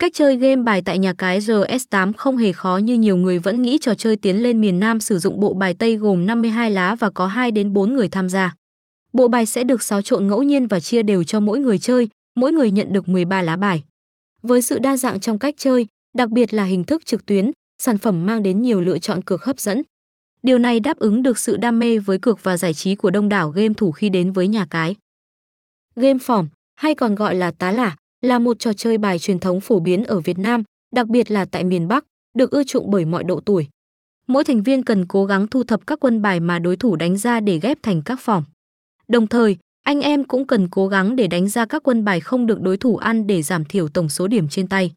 Cách chơi game bài tại nhà cái RS8 không hề khó như nhiều người vẫn nghĩ trò chơi tiến lên miền Nam sử dụng bộ bài Tây gồm 52 lá và có 2 đến 4 người tham gia. Bộ bài sẽ được xáo trộn ngẫu nhiên và chia đều cho mỗi người chơi, mỗi người nhận được 13 lá bài. Với sự đa dạng trong cách chơi, đặc biệt là hình thức trực tuyến, sản phẩm mang đến nhiều lựa chọn cược hấp dẫn. Điều này đáp ứng được sự đam mê với cược và giải trí của đông đảo game thủ khi đến với nhà cái. Game phỏm, hay còn gọi là tá lả, là một trò chơi bài truyền thống phổ biến ở Việt Nam, đặc biệt là tại miền Bắc, được ưa chuộng bởi mọi độ tuổi. Mỗi thành viên cần cố gắng thu thập các quân bài mà đối thủ đánh ra để ghép thành các phòng. Đồng thời, anh em cũng cần cố gắng để đánh ra các quân bài không được đối thủ ăn để giảm thiểu tổng số điểm trên tay.